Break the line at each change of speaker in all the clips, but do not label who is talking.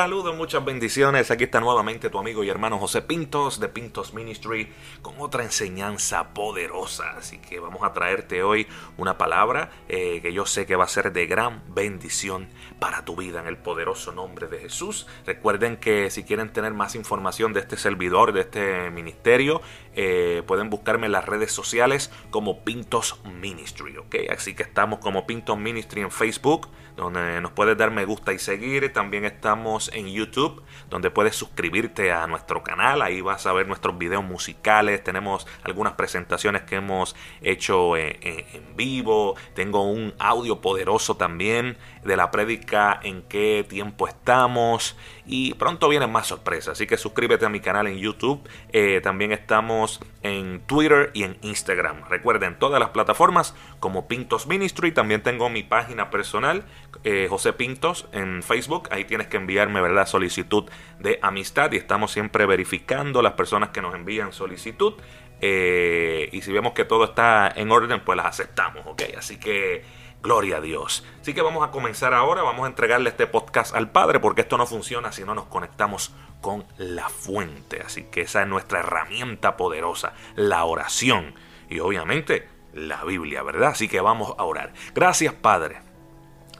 Saludos, muchas bendiciones. Aquí está nuevamente tu amigo y hermano José Pintos de Pintos Ministry con otra enseñanza poderosa. Así que vamos a traerte hoy una palabra eh, que yo sé que va a ser de gran bendición para tu vida en el poderoso nombre de Jesús. Recuerden que si quieren tener más información de este servidor, de este ministerio, eh, pueden buscarme en las redes sociales como Pintos Ministry. ¿ok? Así que estamos como Pintos Ministry en Facebook donde nos puedes dar me gusta y seguir. También estamos en YouTube, donde puedes suscribirte a nuestro canal. Ahí vas a ver nuestros videos musicales. Tenemos algunas presentaciones que hemos hecho en, en vivo. Tengo un audio poderoso también de la prédica en qué tiempo estamos y pronto vienen más sorpresas así que suscríbete a mi canal en YouTube eh, también estamos en Twitter y en Instagram recuerden todas las plataformas como Pintos Ministry también tengo mi página personal eh, José Pintos en Facebook ahí tienes que enviarme verdad solicitud de amistad y estamos siempre verificando las personas que nos envían solicitud eh, y si vemos que todo está en orden pues las aceptamos ok así que Gloria a Dios. Así que vamos a comenzar ahora, vamos a entregarle este podcast al Padre porque esto no funciona si no nos conectamos con la fuente. Así que esa es nuestra herramienta poderosa, la oración y obviamente la Biblia, ¿verdad? Así que vamos a orar. Gracias Padre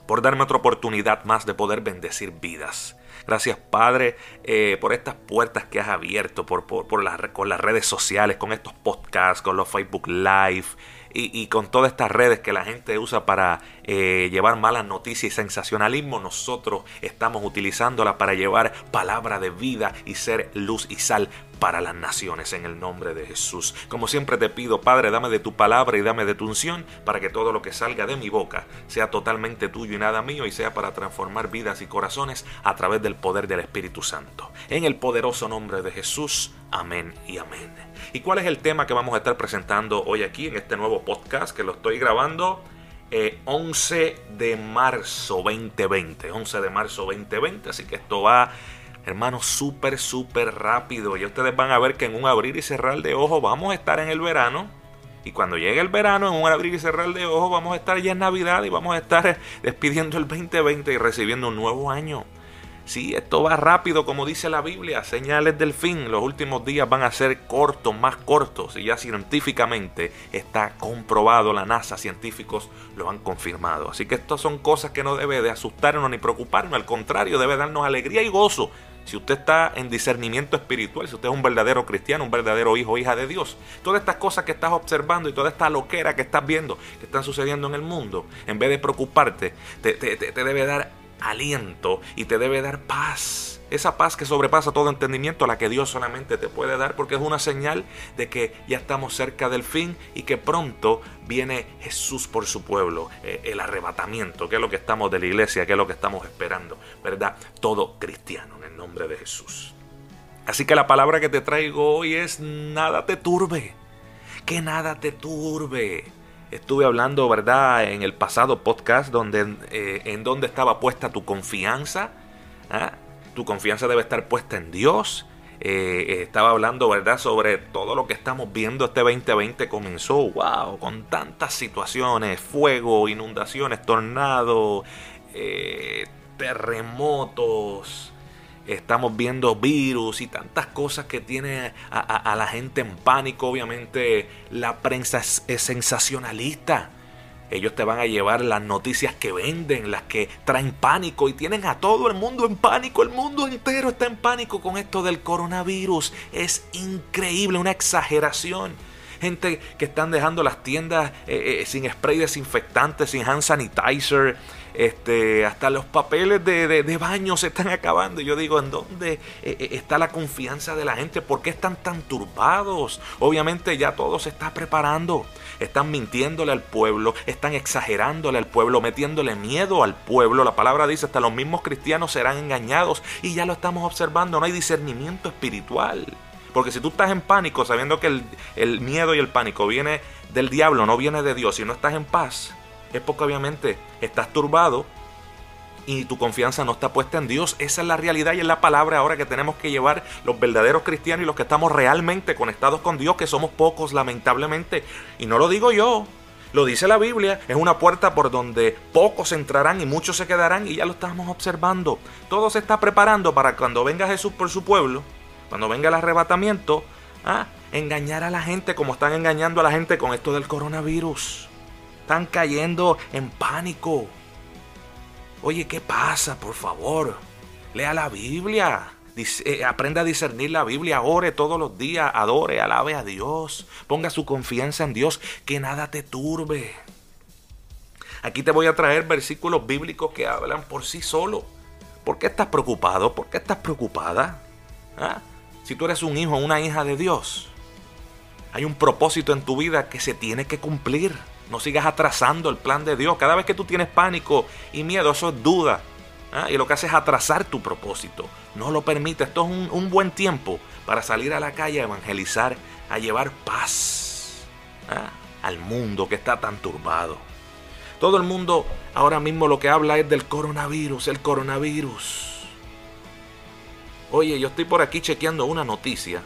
por darme otra oportunidad más de poder bendecir vidas. Gracias Padre eh, por estas puertas que has abierto, por, por, con las redes sociales, con estos podcasts, con los Facebook Live y, con todas estas redes que la gente usa para eh, llevar malas noticias y sensacionalismo, nosotros estamos utilizándola para llevar palabra de vida y ser luz y sal para las naciones en el nombre de Jesús. Como siempre te pido, Padre, dame de tu palabra y dame de tu unción para que todo lo que salga de mi boca sea totalmente tuyo y nada mío y sea para transformar vidas y corazones a través del poder del Espíritu Santo. En el poderoso nombre de Jesús. Amén y amén. ¿Y cuál es el tema que vamos a estar presentando hoy aquí en este nuevo podcast que lo estoy grabando? 11 eh, de marzo 2020. 11 de marzo 2020. Así que esto va, hermanos, súper, súper rápido. Y ustedes van a ver que en un abrir y cerrar de ojos vamos a estar en el verano. Y cuando llegue el verano, en un abrir y cerrar de ojos, vamos a estar ya en Navidad y vamos a estar despidiendo el 2020 y recibiendo un nuevo año. Sí, esto va rápido, como dice la Biblia, señales del fin. Los últimos días van a ser cortos, más cortos, y ya científicamente está comprobado, la NASA, científicos lo han confirmado. Así que estas son cosas que no debe de asustarnos ni preocuparnos, al contrario, debe darnos alegría y gozo. Si usted está en discernimiento espiritual, si usted es un verdadero cristiano, un verdadero hijo o hija de Dios, todas estas cosas que estás observando y toda esta loquera que estás viendo que están sucediendo en el mundo, en vez de preocuparte, te, te debe dar aliento y te debe dar paz. Esa paz que sobrepasa todo entendimiento, la que Dios solamente te puede dar, porque es una señal de que ya estamos cerca del fin y que pronto viene Jesús por su pueblo, eh, el arrebatamiento, que es lo que estamos de la iglesia, que es lo que estamos esperando, ¿verdad? Todo cristiano en el nombre de Jesús. Así que la palabra que te traigo hoy es nada te turbe, que nada te turbe estuve hablando, ¿verdad?, en el pasado podcast donde, eh, en donde estaba puesta tu confianza. ¿ah? Tu confianza debe estar puesta en Dios. Eh, estaba hablando, ¿verdad?, sobre todo lo que estamos viendo. Este 2020 comenzó, wow, con tantas situaciones, fuego, inundaciones, tornados, eh, terremotos, estamos viendo virus y tantas cosas que tiene a, la gente en pánico. Obviamente la prensa es, sensacionalista. Ellos te van a llevar las noticias que venden, las que traen pánico y tienen a todo el mundo en pánico. El mundo entero está en pánico con esto del coronavirus. Es increíble, una exageración. gente que están dejando las tiendas eh, eh, sin spray desinfectante, sin hand sanitizer, este, hasta los papeles de, baño se están acabando. Yo digo, ¿en dónde eh, está la confianza de la gente? ¿Por qué están tan turbados? Obviamente ya todo se está preparando. Están mintiéndole al pueblo, están exagerándole al pueblo, metiéndole miedo al pueblo. La palabra dice, hasta los mismos cristianos serán engañados y ya lo estamos observando. No hay discernimiento espiritual. Porque si tú estás en pánico, sabiendo que el, miedo y el pánico viene del diablo, no viene de Dios, y no estás en paz, es porque obviamente estás turbado y tu confianza no está puesta en Dios. Esa es la realidad y es la palabra ahora que tenemos que llevar los verdaderos cristianos y los que estamos realmente conectados con Dios, que somos pocos lamentablemente. Y no lo digo yo, lo dice la Biblia, es una puerta por donde pocos entrarán y muchos se quedarán y ya lo estamos observando. Todo se está preparando para cuando venga Jesús por su pueblo cuando venga el arrebatamiento, ¿ah? engañar a la gente como están engañando a la gente con esto del coronavirus. Están cayendo en pánico. Oye, ¿qué pasa? Por favor, lea la Biblia. Eh, aprenda a discernir la Biblia, ore todos los días, adore, alabe a Dios, ponga su confianza en Dios, que nada te turbe. Aquí te voy a traer versículos bíblicos que hablan por sí solo. ¿Por qué estás preocupado? ¿Por qué estás preocupada? ¿Ah? Si tú eres un hijo o una hija de Dios, hay un propósito en tu vida que se tiene que cumplir. No sigas atrasando el plan de Dios. Cada vez que tú tienes pánico y miedo, eso es duda. ¿ah? Y lo que hace es atrasar tu propósito. No lo permite. Esto es un, buen tiempo para salir a la calle a evangelizar, a llevar paz ¿ah? al mundo que está tan turbado. Todo el mundo ahora mismo lo que habla es del coronavirus, el coronavirus. Oye, yo estoy por aquí chequeando una noticia.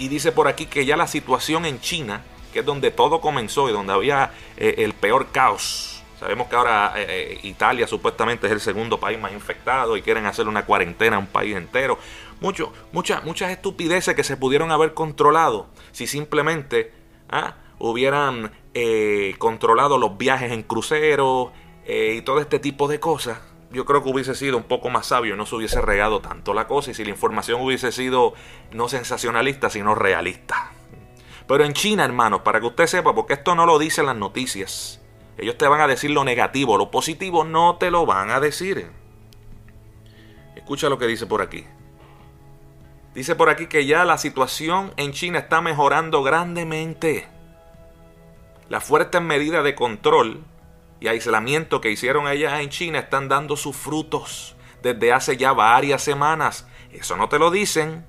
Y dice por aquí que ya la situación en China, que es donde todo comenzó y donde había eh, el peor caos. Sabemos que ahora eh, eh, Italia supuestamente es el segundo país más infectado y quieren hacer una cuarentena a un país entero. Mucho, muchas, muchas estupideces que se pudieron haber controlado si simplemente ah, hubieran controlado los viajes en cruceros y todo este tipo de cosas yo creo que hubiese sido un poco más sabio, no se hubiese regado tanto la cosa y si la información hubiese sido no sensacionalista, sino realista. Pero en China, hermanos, para que usted sepa, porque esto no lo dicen las noticias, ellos te van a decir lo negativo, lo positivo no te lo van a decir. Escucha lo que dice por aquí. Dice por aquí que ya la situación en China está mejorando grandemente. Las fuertes medidas de control y aislamiento que hicieron allá en China están dando sus frutos desde hace ya varias semanas. Eso no te lo dicen.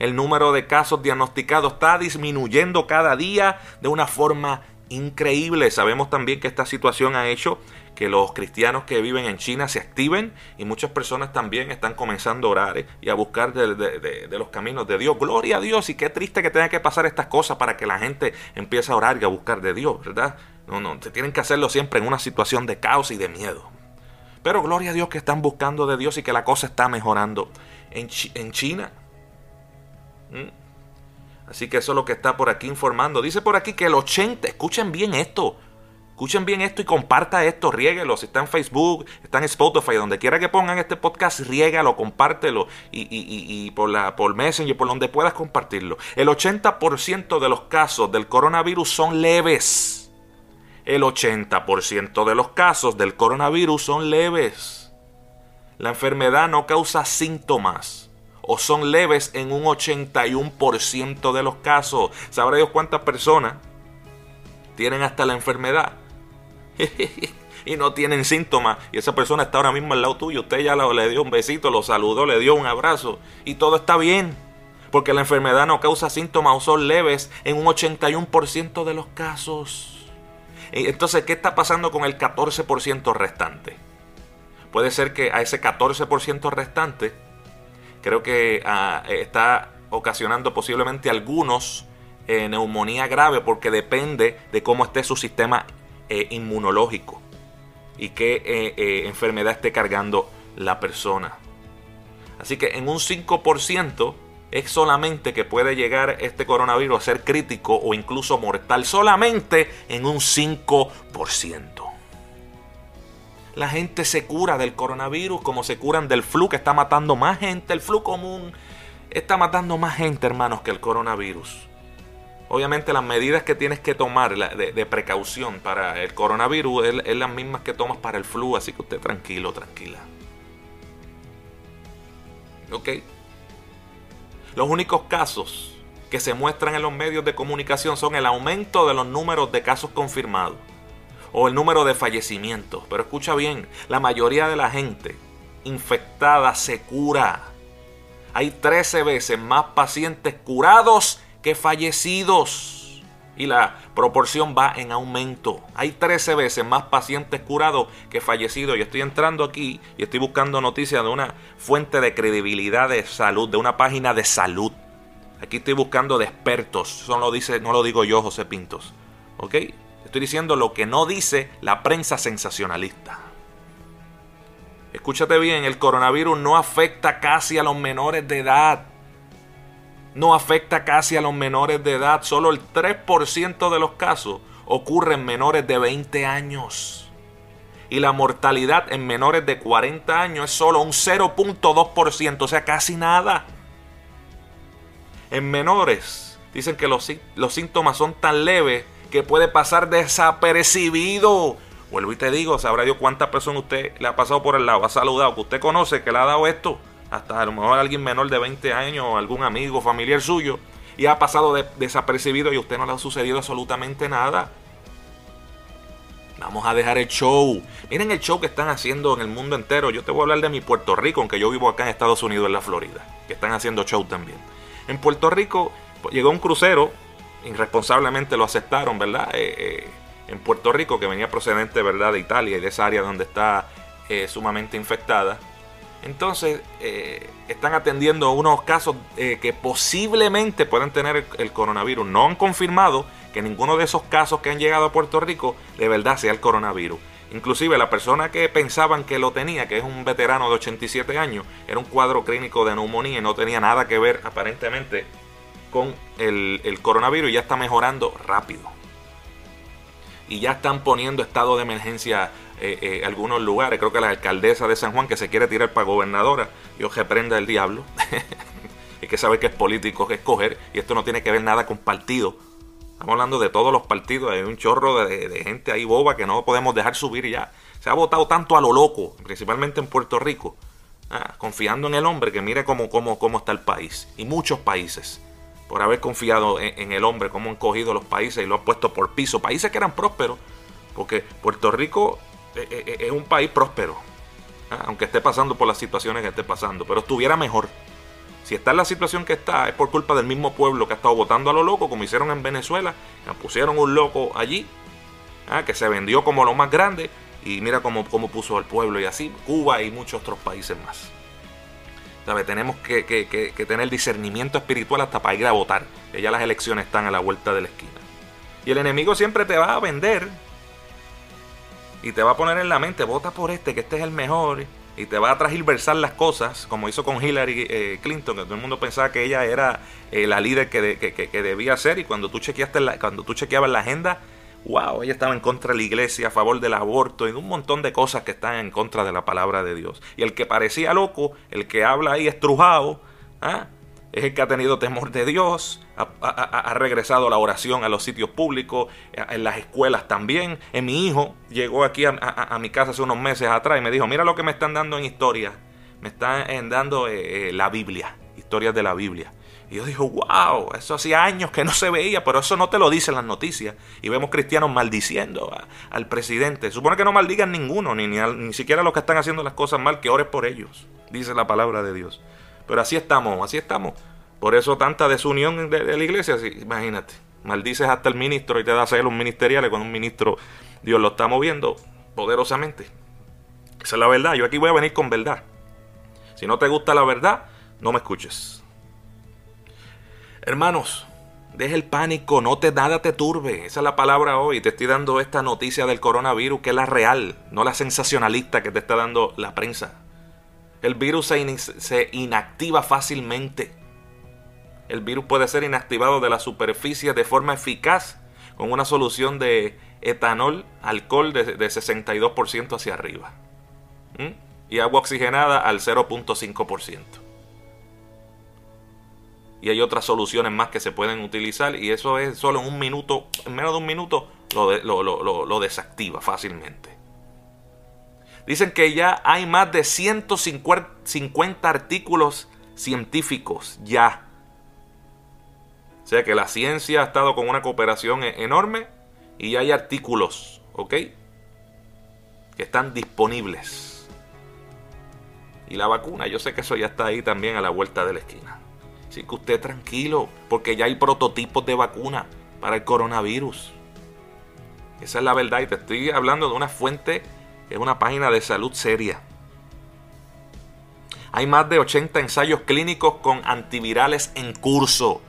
El número de casos diagnosticados está disminuyendo cada día de una forma increíble. Sabemos también que esta situación ha hecho que los cristianos que viven en China se activen y muchas personas también están comenzando a orar ¿eh? y a buscar de, los caminos de Dios. Gloria a Dios y qué triste que tenga que pasar estas cosas para que la gente empiece a orar y a buscar de Dios, ¿verdad? No, no, se tienen que hacerlo siempre en una situación de caos y de miedo. Pero gloria a Dios que están buscando de Dios y que la cosa está mejorando en China. ¿Mm? Así que eso es lo que está por aquí informando. Dice por aquí que el 80, escuchen bien esto, escuchen bien esto y comparta esto, riéguelo. Si está en Facebook, está en Spotify, donde quiera que pongan este podcast, riégalo, compártelo. Y, y, por, la, por Messenger, por donde puedas compartirlo. El 80% de los casos del coronavirus son leves el 80% de los casos del coronavirus son leves. La enfermedad no causa síntomas o son leves en un 81% de los casos. ¿Sabrá Dios cuántas personas tienen hasta la enfermedad? y no tienen síntomas y esa persona está ahora mismo al lado tuyo, usted ya le dio un besito, lo saludó, le dio un abrazo y todo está bien, porque la enfermedad no causa síntomas o son leves en un 81% de los casos. Entonces, ¿qué está pasando con el 14% restante? Puede ser que a ese 14% restante, creo que ah, está ocasionando posiblemente algunos eh, neumonía grave porque depende de cómo esté su sistema eh, inmunológico y qué eh, enfermedad esté cargando la persona. Así que en un 5% es solamente que puede llegar este coronavirus a ser crítico o incluso mortal, solamente en un 5%. La gente se cura del coronavirus como se curan del flu que está matando más gente, el flu común. está matando más gente, hermanos, que el coronavirus. Obviamente las medidas que tienes que tomar de, precaución para el coronavirus es, las mismas que tomas para el flu, así que usted tranquilo, tranquila. ¿Ok? Los únicos casos que se muestran en los medios de comunicación son el aumento de los números de casos confirmados o el número de fallecimientos. Pero escucha bien, la mayoría de la gente infectada se cura. Hay 13 veces más pacientes curados que fallecidos. Y la proporción va en aumento. Hay 13 veces más pacientes curados que fallecidos. Y estoy entrando aquí y estoy buscando noticias de una fuente de credibilidad de salud, de una página de salud. Aquí estoy buscando de expertos. Eso no lo, dice, no lo digo yo, José Pintos. ¿Ok? Estoy diciendo lo que no dice la prensa sensacionalista. Escúchate bien, el coronavirus no afecta casi a los menores de edad. No afecta casi a los menores de edad. Solo el 3% de los casos ocurren en menores de 20 años. Y la mortalidad en menores de 40 años es solo un 0.2%, o sea, casi nada. En menores dicen que los, los síntomas son tan leves que puede pasar desapercibido. Vuelvo y te digo, sabrá Dios cuántas personas usted le ha pasado por el lado, ha saludado, que usted conoce, que le ha dado esto, hasta a lo mejor alguien menor de 20 años, o algún amigo, familiar suyo, y ha pasado desapercibido y a usted no le ha sucedido absolutamente nada. Vamos a dejar el show. Miren el show que están haciendo en el mundo entero. Yo te voy a hablar de mi Puerto Rico, aunque yo vivo acá en Estados Unidos, en la Florida, que están haciendo show también. En Puerto Rico pues, llegó un crucero irresponsablemente lo aceptaron, ¿verdad? Eh, eh, en Puerto Rico, que venía procedente, ¿verdad?, de Italia y de esa área donde está eh, sumamente infectada. Entonces, están atendiendo unos casos que posiblemente pueden tener el, coronavirus. No han confirmado que ninguno de esos casos que han llegado a Puerto Rico de verdad sea el coronavirus. Inclusive la persona que pensaban que lo tenía, que es un veterano de 87 años, era un cuadro clínico de neumonía y no tenía nada que ver aparentemente con el, coronavirus ya está mejorando rápido. Y ya están poniendo estado de emergencia en eh, eh, algunos lugares. Creo que la alcaldesa de San Juan que se quiere tirar para gobernadora, Dios reprenda el diablo. Hay que saber que es político que escoger y esto no tiene que ver nada con partido. Estamos hablando de todos los partidos, hay un chorro de, gente ahí boba que no podemos dejar subir ya. Se ha votado tanto a lo loco, principalmente en Puerto Rico, ah, confiando en el hombre que mire cómo, cómo, cómo está el país y muchos países por haber confiado en, el hombre, cómo han cogido los países y lo han puesto por piso. Países que eran prósperos, porque Puerto Rico eh, eh, eh, es un país próspero, aunque esté pasando por las situaciones que esté pasando, pero estuviera mejor. Si está en la situación que está, es por culpa del mismo pueblo que ha estado votando a lo loco, como hicieron en Venezuela, pusieron un loco allí, que se vendió como lo más grande, y mira cómo, cómo puso al pueblo, y así Cuba y muchos otros países más. Tenemos que, tener discernimiento espiritual hasta para ir a votar. Que ya las elecciones están a la vuelta de la esquina. Y el enemigo siempre te va a vender. Y te va a poner en la mente, vota por este, que este es el mejor. Y te va a transversar las cosas, como hizo con Hillary eh, Clinton, que todo el mundo pensaba que ella era eh, la líder que, debía ser. Y cuando tú, chequeaste cuando tú chequeabas la agenda, wow, ella estaba en contra de la iglesia, a favor del aborto y de un montón de cosas que están en contra de la palabra de Dios. Y el que parecía loco, el que habla ahí estrujado, ¿ah? es el que ha tenido temor de Dios, ha, regresado a la oración a los sitios públicos, en las escuelas también. En mi hijo llegó aquí a, mi casa hace unos meses atrás y me dijo, mira lo que me están dando en historia. Me están dando eh, eh, la Biblia, historias de la Biblia. Y yo digo, wow, eso hacía años que no se veía, pero eso no te lo dicen las noticias. Y vemos cristianos maldiciendo al presidente. Supone que no maldigan ninguno, ni, ni, siquiera los que están haciendo las cosas mal, que ores por ellos, dice la palabra de Dios. Pero así estamos, así estamos. Por eso tanta desunión de, la iglesia, imagínate. Maldices hasta el ministro y te das celos ministeriales cuando un ministro, Dios lo está moviendo poderosamente. Esa es la verdad. Yo aquí voy a venir con verdad. Si no te gusta la verdad, no me escuches. Hermanos, deja el pánico, no te nada te turbe. Esa es la palabra hoy. Te estoy dando esta noticia del coronavirus que es la real, no la sensacionalista que te está dando la prensa. El virus se, inactiva fácilmente. El virus puede ser inactivado de la superficie de forma eficaz con una solución de etanol, alcohol de, 62% hacia arriba. Y agua oxigenada al 0.5%. Y hay otras soluciones más que se pueden utilizar y eso es solo en un minuto, en menos de un minuto, lo, lo desactiva fácilmente. Dicen que ya hay más de 150 artículos científicos ya. O sea que la ciencia ha estado con una cooperación e-, enorme y ya hay artículos, ¿ok? Que están disponibles. Y la vacuna, yo sé que eso ya está ahí también a la vuelta de la esquina. Así que usted tranquilo, porque ya hay prototipos de vacuna para el coronavirus. Esa es la verdad y te estoy hablando de una fuente, es una página de salud seria. Hay más de 80 ensayos clínicos con antivirales en curso.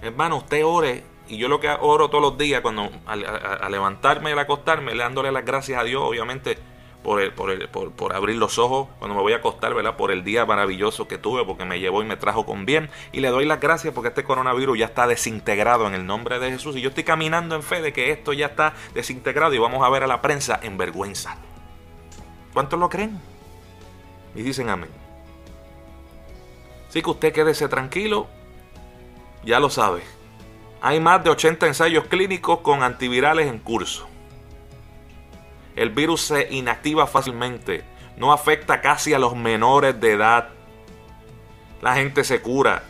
Hermano, usted ore. Y yo lo que oro todos los días, cuando al, levantarme y al acostarme, le dándole las gracias a Dios, obviamente, por, el, por, el, por, abrir los ojos cuando me voy a acostar, ¿verdad? Por el día maravilloso que tuve, porque me llevó y me trajo con bien. Y le doy las gracias porque este coronavirus ya está desintegrado en el nombre de Jesús. Y yo estoy caminando en fe de que esto ya está desintegrado y vamos a ver a la prensa en vergüenza. ¿Cuántos lo creen? Y dicen amén. Así que usted quédese tranquilo, ya lo sabe. Hay más de 80 ensayos clínicos con antivirales en curso. El virus se inactiva fácilmente, no afecta casi a los menores de edad. La gente se cura.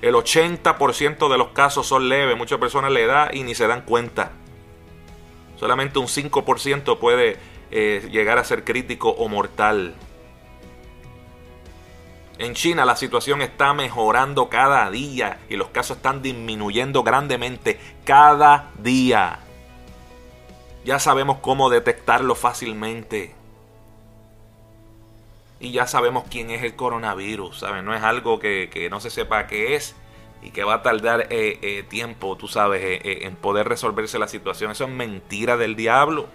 El 80% de los casos son leves, muchas personas le da y ni se dan cuenta. Solamente un 5% puede eh, llegar a ser crítico o mortal. En China la situación está mejorando cada día y los casos están disminuyendo grandemente cada día. Ya sabemos cómo detectarlo fácilmente. Y ya sabemos quién es el coronavirus, ¿sabes? No es algo que, no se sepa qué es y que va a tardar eh, eh, tiempo, tú sabes, eh, en poder resolverse la situación. Eso es mentira del diablo.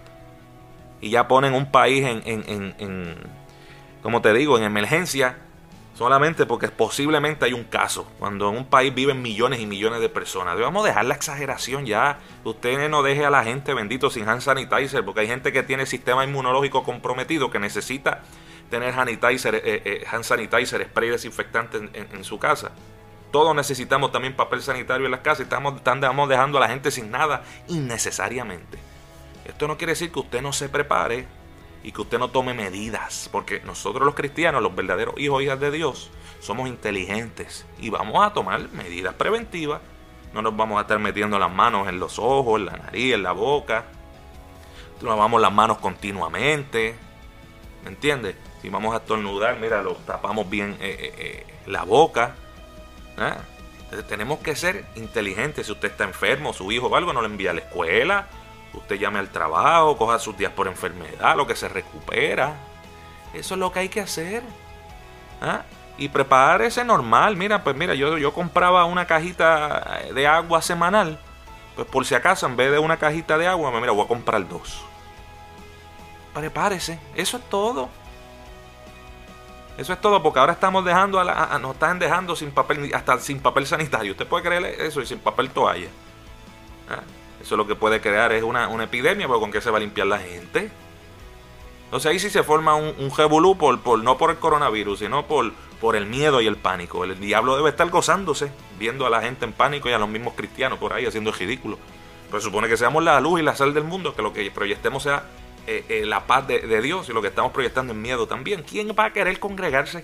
Y ya ponen un país en, en, en como te digo, en emergencia solamente porque posiblemente hay un caso, cuando en un país viven millones y millones de personas. Debemos dejar la exageración ya. Usted no deje a la gente bendito sin hand sanitizer, porque hay gente que tiene sistema inmunológico comprometido que necesita tener sanitizer, eh, eh, hand sanitizer, spray desinfectante en, su casa. Todos necesitamos también papel sanitario en las casas y estamos, estamos dejando a la gente sin nada innecesariamente. Esto no quiere decir que usted no se prepare y que usted no tome medidas, porque nosotros los cristianos, los verdaderos hijos e hijas de Dios, somos inteligentes y vamos a tomar medidas preventivas. No nos vamos a estar metiendo las manos en los ojos, en la nariz, en la boca. Lavamos las manos continuamente. ¿Me entiendes? Si vamos a estornudar, mira, lo tapamos bien eh, eh, eh, la boca. ¿ah? tenemos que ser inteligentes. Si usted está enfermo, su hijo o algo, no le envía a la escuela Usted llame al trabajo, coja sus días por enfermedad, lo que se recupera. Eso es lo que hay que hacer. ¿Ah? Y prepárese normal. Mira, pues mira, yo, yo compraba una cajita de agua semanal. Pues por si acaso, en vez de una cajita de agua, mira, voy a comprar dos. Prepárese. Eso es todo. Eso es todo, porque ahora estamos dejando, a, la, nos están dejando sin papel, hasta sin papel sanitario. Usted puede creer eso y sin papel toalla. ¿Ah? Eso lo que puede crear es una, epidemia, pero ¿con qué se va a limpiar la gente? Entonces ahí sí se forma un, un por, no por el coronavirus, sino por, por el miedo y el pánico. El diablo debe estar gozándose, viendo a la gente en pánico y a los mismos cristianos por ahí haciendo el ridículo. Pero supone que seamos la luz y la sal del mundo, que lo que proyectemos sea eh, eh, la paz de, de, Dios y lo que estamos proyectando es miedo también. ¿Quién va a querer congregarse?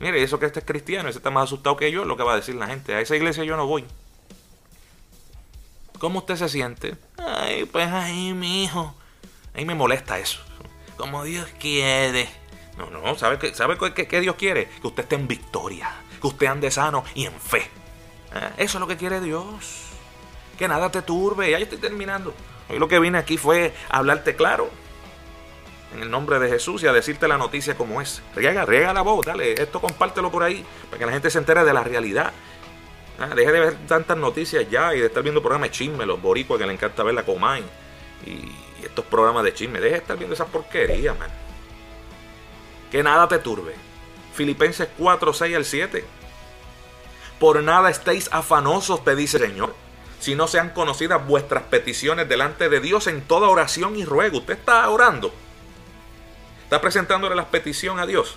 Mire, eso que este es cristiano, ese está más asustado que yo, lo que va a decir la gente. A esa iglesia yo no voy. ¿Cómo usted se siente? Ay, pues ahí, mi hijo. Ahí me molesta eso. Como Dios quiere. No, no, ¿sabe, qué, sabe qué, Dios quiere? Que usted esté en victoria. Que usted ande sano y en fe. ¿Eh? Eso es lo que quiere Dios. Que nada te turbe. Ya yo estoy terminando. Hoy lo que vine aquí fue a hablarte claro. En el nombre de Jesús y a decirte la noticia como es. Riega, riega la voz, dale. Esto compártelo por ahí. Para que la gente se entere de la realidad. Ah, deje de ver tantas noticias ya y de estar viendo programas de chisme, los boricuas que le encanta ver la Comay y estos programas de chisme. Deje de estar viendo esas porquerías, man. Que nada te turbe. Filipenses 4, 6 al 7. Por nada estéis afanosos, te dice el Señor, si no sean conocidas vuestras peticiones delante de Dios en toda oración y ruego. Usted está orando. Está presentándole la petición a Dios.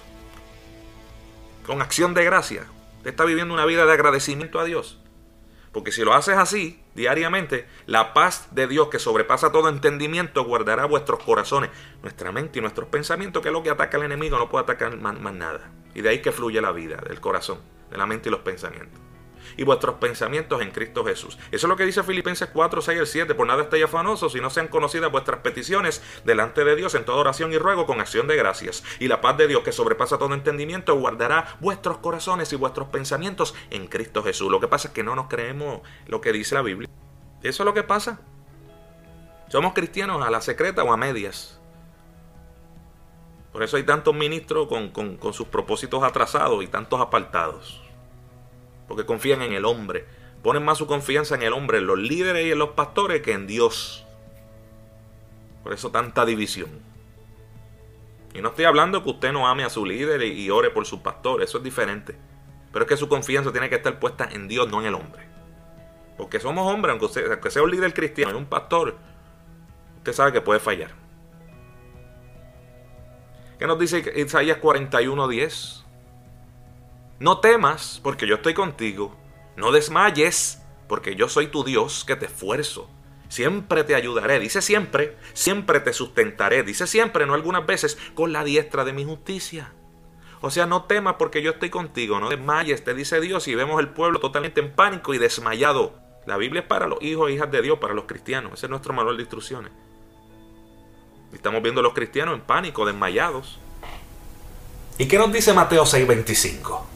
Con acción de gracia Está viviendo una vida de agradecimiento a Dios. Porque si lo haces así, diariamente, la paz de Dios que sobrepasa todo entendimiento guardará vuestros corazones, nuestra mente y nuestros pensamientos, que es lo que ataca al enemigo, no puede atacar más, más nada. Y de ahí que fluye la vida, del corazón, de la mente y los pensamientos y vuestros pensamientos en Cristo Jesús. Eso es lo que dice Filipenses 4, 6 y 7. Por nada estéis afanosos, si no sean conocidas vuestras peticiones delante de Dios en toda oración y ruego con acción de gracias. Y la paz de Dios que sobrepasa todo entendimiento guardará vuestros corazones y vuestros pensamientos en Cristo Jesús. Lo que pasa es que no nos creemos lo que dice la Biblia. Eso es lo que pasa. Somos cristianos a la secreta o a medias. Por eso hay tantos ministros con, con sus propósitos atrasados y tantos apartados porque confían en el hombre. Ponen más su confianza en el hombre, en los líderes y en los pastores que en Dios. Por eso tanta división. Y no estoy hablando que usted no ame a su líder y ore por su pastor, eso es diferente. Pero es que su confianza tiene que estar puesta en Dios, no en el hombre. Porque somos hombres, aunque, sea un líder cristiano y un pastor, usted sabe que puede fallar. ¿Qué nos dice Isaías 41:10? No temas, porque yo estoy contigo. No desmayes, porque yo soy tu Dios que te esfuerzo. Siempre te ayudaré, dice siempre, siempre te sustentaré, dice siempre, no algunas veces, con la diestra de mi justicia. O sea, no temas porque yo estoy contigo, no desmayes, te dice Dios, y vemos el pueblo totalmente en pánico y desmayado. La Biblia es para los hijos e hijas de Dios, para los cristianos, ese es nuestro manual de instrucciones. Estamos viendo a los cristianos en pánico, desmayados. ¿Y qué nos dice Mateo 6:25?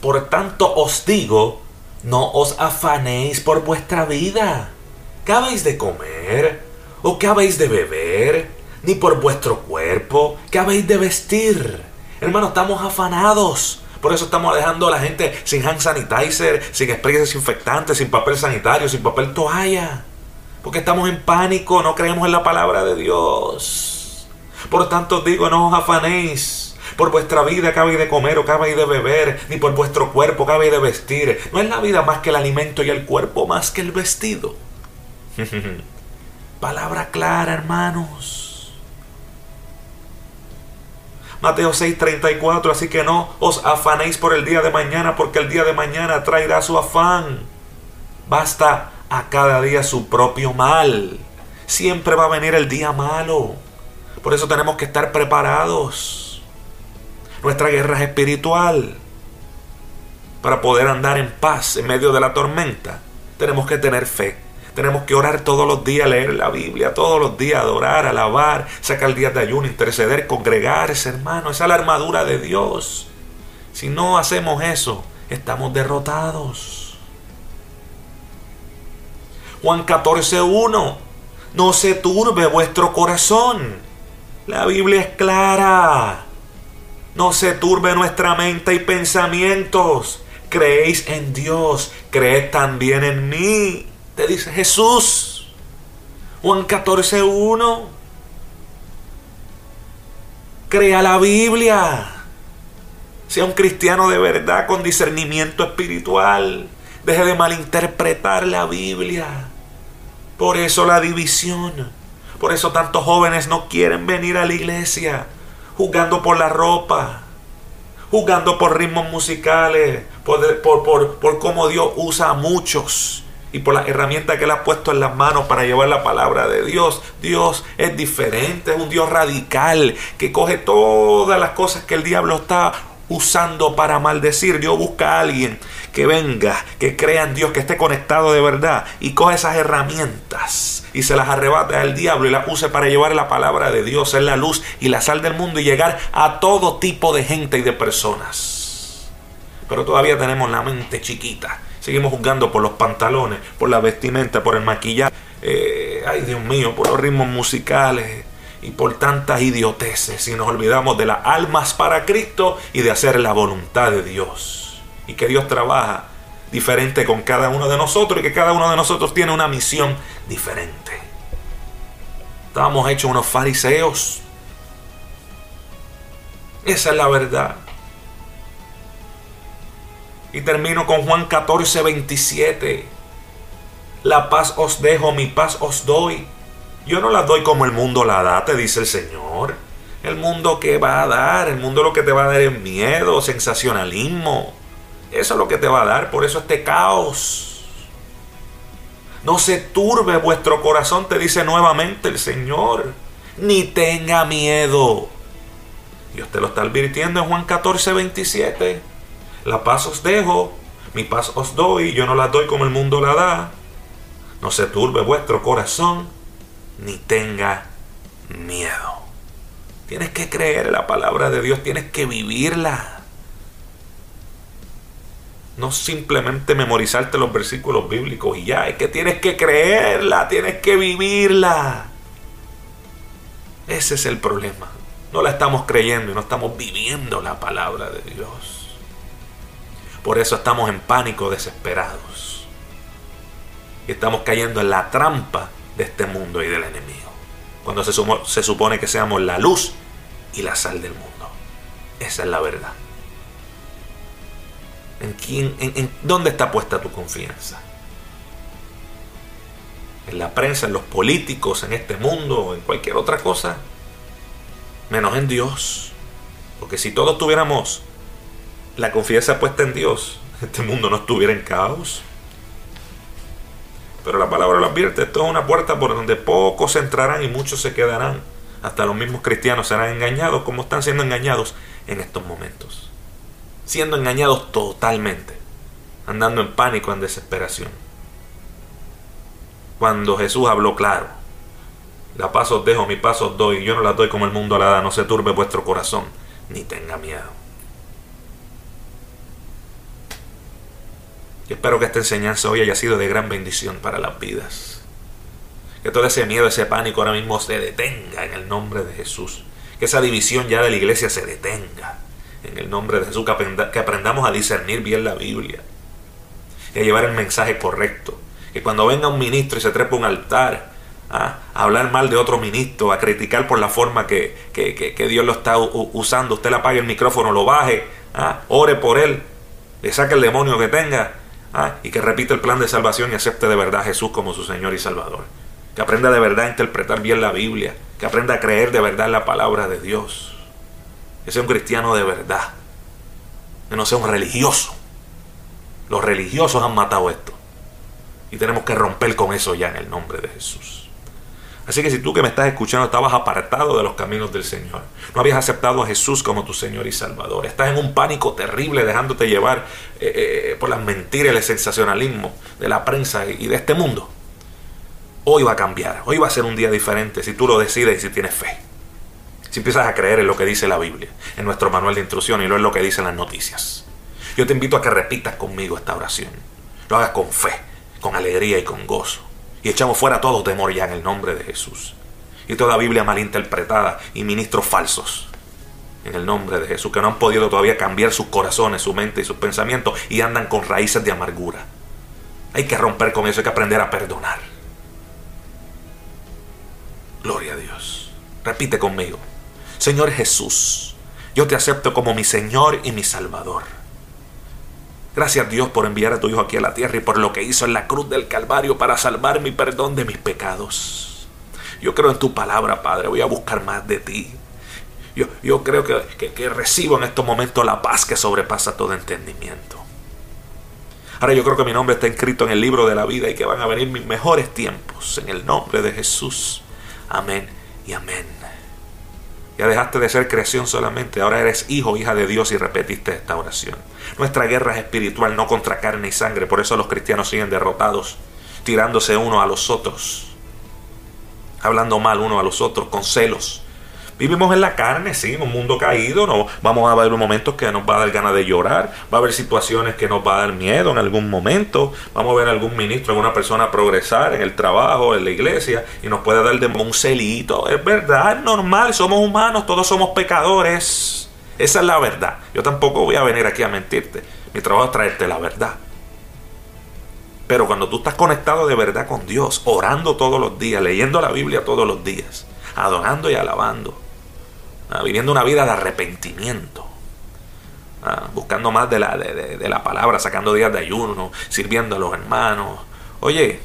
Por tanto os digo, no os afanéis por vuestra vida. ¿Qué habéis de comer? ¿O qué habéis de beber? Ni por vuestro cuerpo, ¿qué habéis de vestir? Hermano, estamos afanados. Por eso estamos dejando a la gente sin hand sanitizer, sin spray desinfectante, sin papel sanitario, sin papel toalla. Porque estamos en pánico, no creemos en la palabra de Dios. Por tanto digo, no os afanéis por vuestra vida que de comer o que de beber, ni por vuestro cuerpo que de vestir. No es la vida más que el alimento y el cuerpo más que el vestido. Palabra clara, hermanos. Mateo 6:34, así que no os afanéis por el día de mañana, porque el día de mañana traerá su afán. Basta a cada día su propio mal. Siempre va a venir el día malo. Por eso tenemos que estar preparados. Nuestra guerra es espiritual. Para poder andar en paz en medio de la tormenta, tenemos que tener fe. Tenemos que orar todos los días, leer la Biblia, todos los días, adorar, alabar, sacar días de ayuno, interceder, congregarse, hermano. Esa es la armadura de Dios. Si no hacemos eso, estamos derrotados. Juan 14.1. No se turbe vuestro corazón. La Biblia es clara. No se turbe nuestra mente y pensamientos. Creéis en Dios, creed también en mí. Te dice Jesús. Juan 14.1. Crea la Biblia. Sea un cristiano de verdad con discernimiento espiritual. Deje de malinterpretar la Biblia. Por eso la división. Por eso tantos jóvenes no quieren venir a la iglesia jugando por la ropa, jugando por ritmos musicales, por, por, por, cómo Dios usa a muchos y por las herramientas que Él ha puesto en las manos para llevar la palabra de Dios. Dios es diferente, es un Dios radical que coge todas las cosas que el diablo está usando para maldecir. Dios busca a alguien que venga, que crea en Dios, que esté conectado de verdad y coge esas herramientas y se las arrebate al diablo y las use para llevar la palabra de Dios, en la luz y la sal del mundo y llegar a todo tipo de gente y de personas. Pero todavía tenemos la mente chiquita. Seguimos juzgando por los pantalones, por la vestimenta, por el maquillaje. Eh, ay Dios mío, por los ritmos musicales y por tantas idioteces y nos olvidamos de las almas para Cristo y de hacer la voluntad de Dios. Y que Dios trabaja diferente con cada uno de nosotros y que cada uno de nosotros tiene una misión diferente. Estábamos hechos unos fariseos. Esa es la verdad. Y termino con Juan 14, 27. La paz os dejo, mi paz os doy. Yo no la doy como el mundo la da, te dice el Señor. El mundo que va a dar, el mundo lo que te va a dar es miedo, sensacionalismo. Eso es lo que te va a dar, por eso este caos. No se turbe vuestro corazón, te dice nuevamente el Señor. Ni tenga miedo. Dios te lo está advirtiendo en Juan 14, 27. La paz os dejo, mi paz os doy, yo no la doy como el mundo la da. No se turbe vuestro corazón, ni tenga miedo. Tienes que creer la palabra de Dios, tienes que vivirla. No simplemente memorizarte los versículos bíblicos y ya, es que tienes que creerla, tienes que vivirla. Ese es el problema. No la estamos creyendo y no estamos viviendo la palabra de Dios. Por eso estamos en pánico, desesperados. Y estamos cayendo en la trampa de este mundo y del enemigo. Cuando se, se supone que seamos la luz y la sal del mundo. Esa es la verdad. ¿En, quién, en dónde está puesta tu confianza? ¿En la prensa, en los políticos, en este mundo o en cualquier otra cosa? menos en Dios. Porque si todos tuviéramos la confianza puesta en Dios, este mundo no estuviera en caos. Pero la palabra lo advierte, esto es una puerta por donde pocos entrarán y muchos se quedarán. Hasta los mismos cristianos serán engañados como están siendo engañados en estos momentos. Siendo engañados totalmente, andando en pánico, en desesperación. Cuando Jesús habló claro, la paz os dejo, mi paz os doy. Yo no la doy como el mundo la da. No se turbe vuestro corazón, ni tenga miedo. Espero que esta enseñanza hoy haya sido de gran bendición para las vidas. Que todo ese miedo, ese pánico ahora mismo se detenga en el nombre de Jesús. Que esa división ya de la iglesia se detenga en el nombre de Jesús. Que, aprendamos a discernir bien la Biblia. Y a llevar el mensaje correcto. Que cuando venga un ministro y se trepa un altar a hablar mal de otro ministro, a criticar por la forma que, Dios lo está usando. Usted le apague el micrófono, lo baje, ore por él, le saque el demonio que tenga y que repita el plan de salvación y acepte de verdad a Jesús como su Señor y Salvador. Que aprenda de verdad a interpretar bien la Biblia, que aprenda a creer de verdad la palabra de Dios. Que sea un cristiano de verdad, que no sea un religioso. Los religiosos han matado esto. Y tenemos que romper con eso ya en el nombre de Jesús. Así que si tú que me estás escuchando estabas apartado de los caminos del Señor, no habías aceptado a Jesús como tu Señor y Salvador, estás en un pánico terrible dejándote llevar eh, eh, por las mentiras el sensacionalismo de la prensa y de este mundo, hoy va a cambiar, hoy va a ser un día diferente si tú lo decides y si tienes fe. Si empiezas a creer en lo que dice la Biblia, en nuestro manual de instrucción y no en lo que dicen las noticias. Yo te invito a que repitas conmigo esta oración. Lo hagas con fe, con alegría y con gozo y echamos fuera todo temor ya en el nombre de Jesús. Y toda Biblia malinterpretada y ministros falsos. En el nombre de Jesús, que no han podido todavía cambiar sus corazones, su mente y sus pensamientos y andan con raíces de amargura. Hay que romper con eso, hay que aprender a perdonar. Gloria a Dios. Repite conmigo. Señor Jesús, yo te acepto como mi Señor y mi Salvador. Gracias Dios por enviar a tu Hijo aquí a la tierra y por lo que hizo en la cruz del Calvario para salvar mi perdón de mis pecados. Yo creo en tu palabra, Padre. Voy a buscar más de ti. Yo, yo creo que, que recibo en estos momentos la paz que sobrepasa todo entendimiento. Ahora yo creo que mi nombre está inscrito en el libro de la vida y que van a venir mis mejores tiempos. En el nombre de Jesús. Amén y amén. Ya dejaste de ser creación solamente, ahora eres hijo, hija de Dios y repetiste esta oración. Nuestra guerra es espiritual, no contra carne y sangre, por eso los cristianos siguen derrotados, tirándose uno a los otros, hablando mal uno a los otros, con celos, Vivimos en la carne, sí, en un mundo caído. No, vamos a ver momentos que nos va a dar ganas de llorar. Va a haber situaciones que nos va a dar miedo en algún momento. Vamos a ver algún ministro, alguna persona progresar en el trabajo, en la iglesia, y nos puede dar de un celito. Es verdad, es normal, somos humanos, todos somos pecadores. Esa es la verdad. Yo tampoco voy a venir aquí a mentirte. Mi trabajo es traerte la verdad. Pero cuando tú estás conectado de verdad con Dios, orando todos los días, leyendo la Biblia todos los días, adorando y alabando, Ah, viviendo una vida de arrepentimiento, ah, buscando más de la, de, la palabra, sacando días de ayuno, sirviendo a los hermanos. Oye,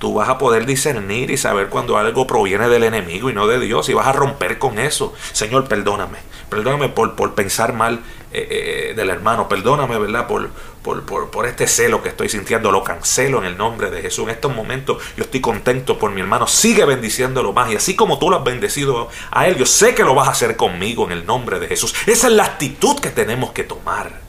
tú vas a poder discernir y saber cuando algo proviene del enemigo y no de Dios y vas a romper con eso. Señor, perdóname. Perdóname por, por pensar mal eh, del hermano, perdóname, ¿verdad? Por, por, por, este celo que estoy sintiendo, lo cancelo en el nombre de Jesús. En estos momentos yo estoy contento por mi hermano, sigue bendiciéndolo más y así como tú lo has bendecido a él, yo sé que lo vas a hacer conmigo en el nombre de Jesús. Esa es la actitud que tenemos que tomar.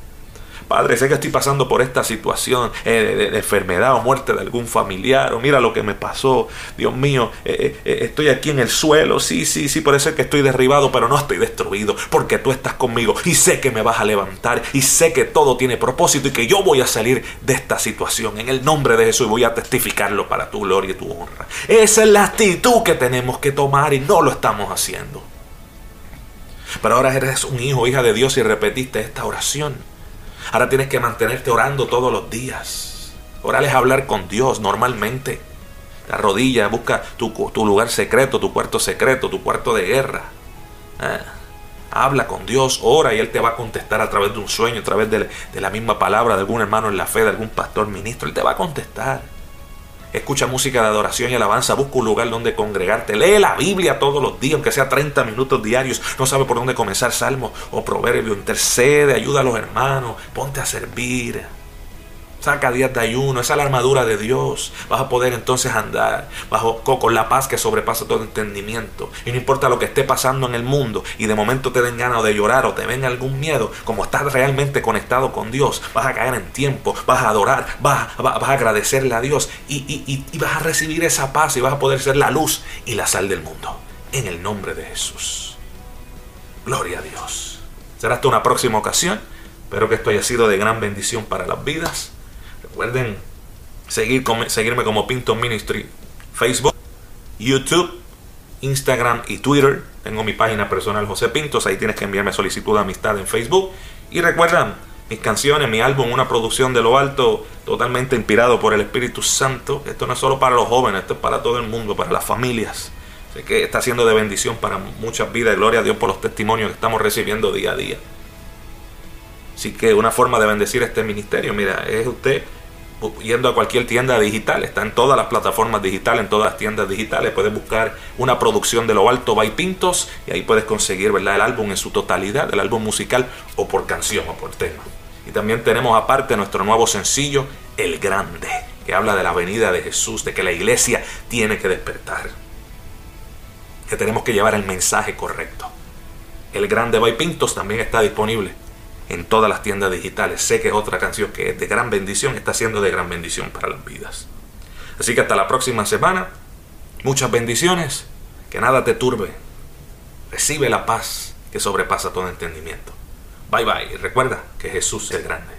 Padre, sé que estoy pasando por esta situación eh, de, enfermedad o muerte de algún familiar, o mira lo que me pasó, Dios mío, eh, eh, estoy aquí en el suelo, sí, sí, sí, puede ser que estoy derribado, pero no estoy destruido, porque tú estás conmigo y sé que me vas a levantar y sé que todo tiene propósito y que yo voy a salir de esta situación en el nombre de Jesús y voy a testificarlo para tu gloria y tu honra. Esa es la actitud que tenemos que tomar y no lo estamos haciendo. Pero ahora eres un hijo, hija de Dios y repetiste esta oración. Ahora tienes que mantenerte orando todos los días. Orar es hablar con Dios normalmente. La rodilla, busca tu, lugar secreto, tu cuarto secreto, tu cuarto de guerra. Ah, habla con Dios, ora y Él te va a contestar a través de un sueño, a través de, de la misma palabra de algún hermano en la fe, de algún pastor ministro. Él te va a contestar. Escucha música de adoración y alabanza, busca un lugar donde congregarte, lee la Biblia todos los días, aunque sea 30 minutos diarios, no sabe por dónde comenzar salmo o proverbio, intercede, ayuda a los hermanos, ponte a servir. Saca días de ayuno, esa es la armadura de Dios. Vas a poder entonces andar bajo con la paz que sobrepasa todo entendimiento. Y no importa lo que esté pasando en el mundo y de momento te den ganas de llorar o te venga algún miedo, como estás realmente conectado con Dios, vas a caer en tiempo, vas a adorar, vas, vas, a agradecerle a Dios y, y vas a recibir esa paz y vas a poder ser la luz y la sal del mundo. En el nombre de Jesús. Gloria a Dios. Será hasta una próxima ocasión. Espero que esto haya sido de gran bendición para las vidas. Recuerden seguir, seguirme como Pinto Ministry, Facebook, YouTube, Instagram y Twitter. Tengo mi página personal José Pintos, ahí tienes que enviarme solicitud de amistad en Facebook. Y recuerdan, mis canciones, mi álbum, una producción de lo alto, totalmente inspirado por el Espíritu Santo. Esto no es solo para los jóvenes, esto es para todo el mundo, para las familias. Sé que está siendo de bendición para muchas vidas. Gloria a Dios por los testimonios que estamos recibiendo día a día. Así que una forma de bendecir este ministerio, mira, es usted yendo a cualquier tienda digital, está en todas las plataformas digitales, en todas las tiendas digitales, puedes buscar una producción de lo alto by Pintos y ahí puedes conseguir ¿verdad? el álbum en su totalidad, el álbum musical o por canción o por tema. Y también tenemos aparte nuestro nuevo sencillo, El Grande, que habla de la venida de Jesús, de que la iglesia tiene que despertar, que tenemos que llevar el mensaje correcto. El Grande by Pintos también está disponible en todas las tiendas digitales. Sé que es otra canción que es de gran bendición, está siendo de gran bendición para las vidas. Así que hasta la próxima semana, muchas bendiciones, que nada te turbe. Recibe la paz que sobrepasa todo entendimiento. Bye bye y recuerda que Jesús es grande.